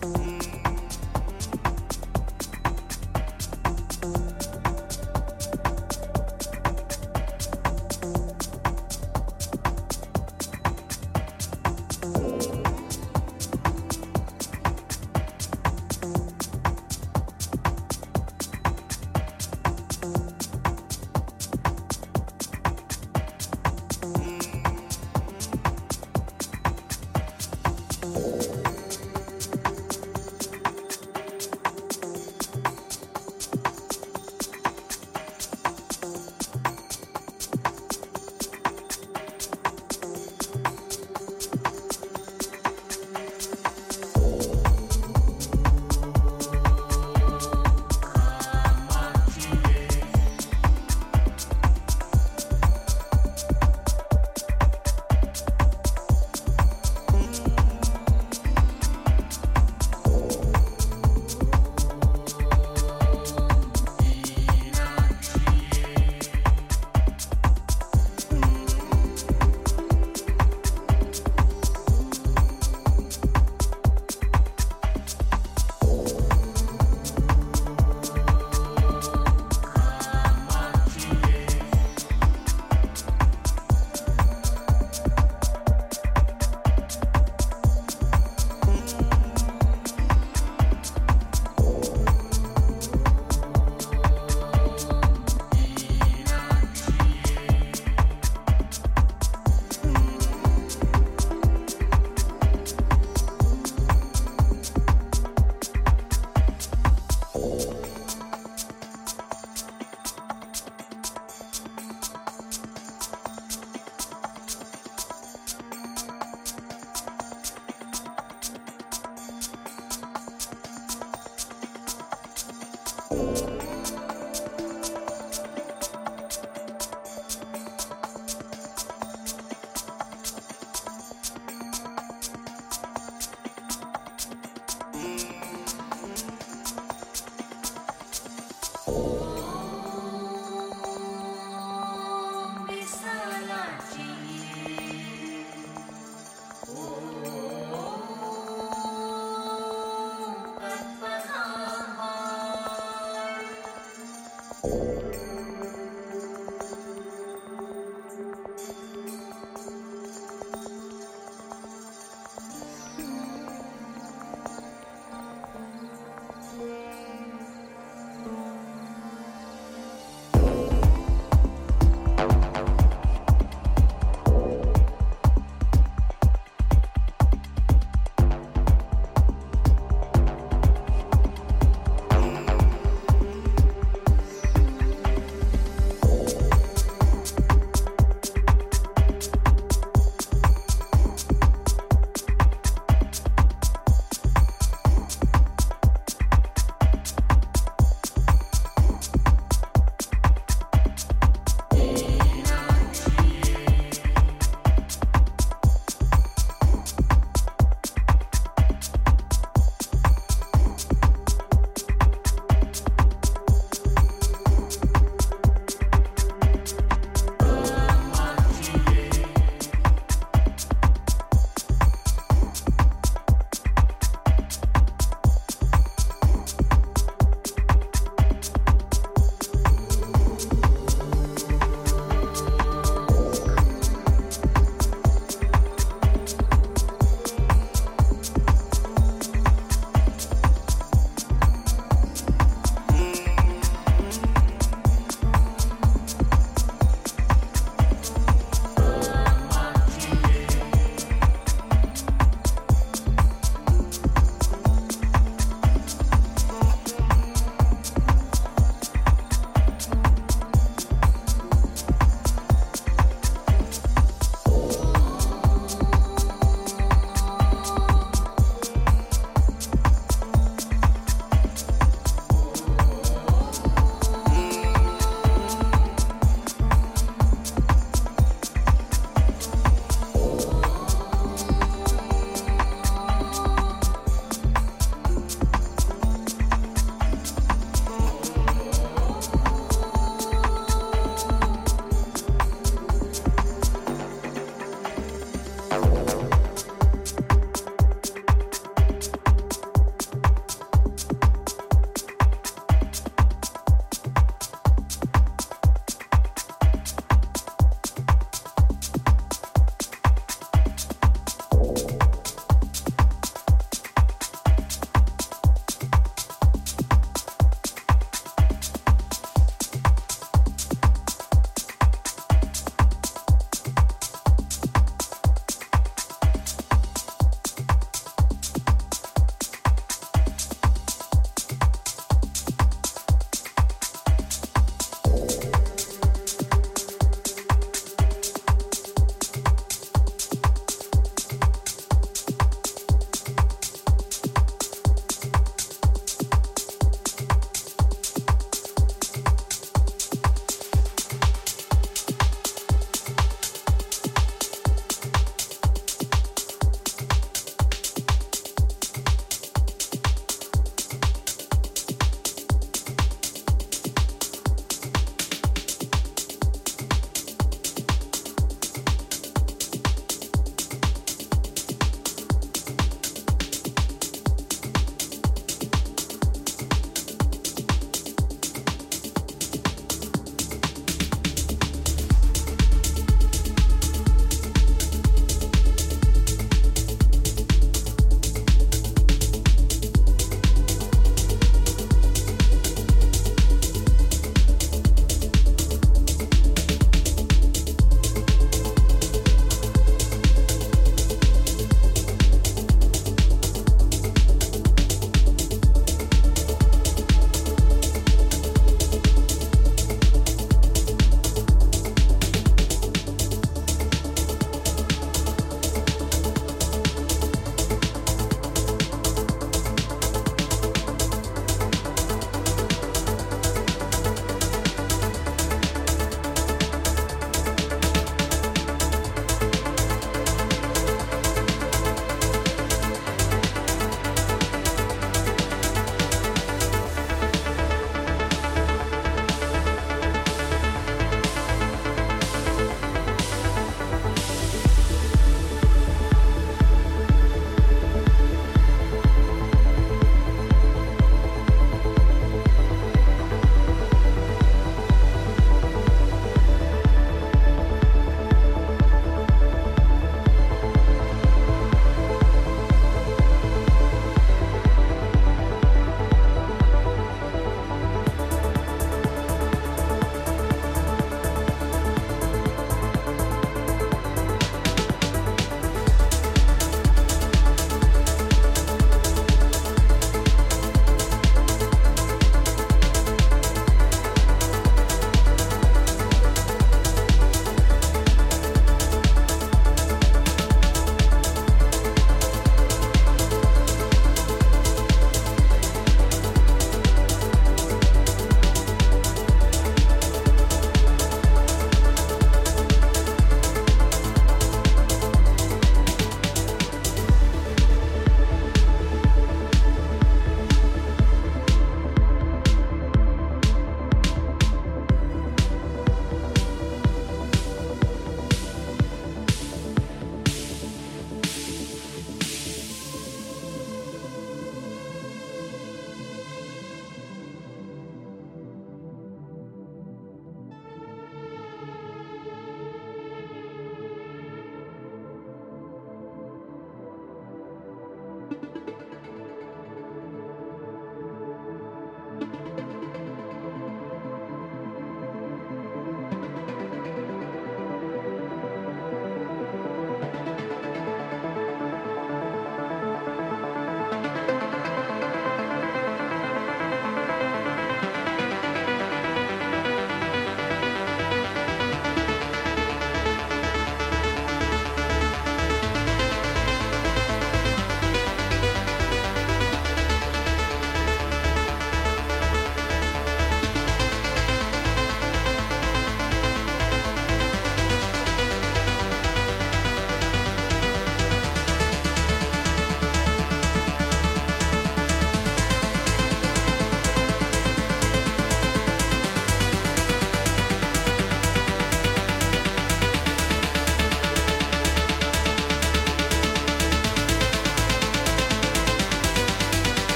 Bye.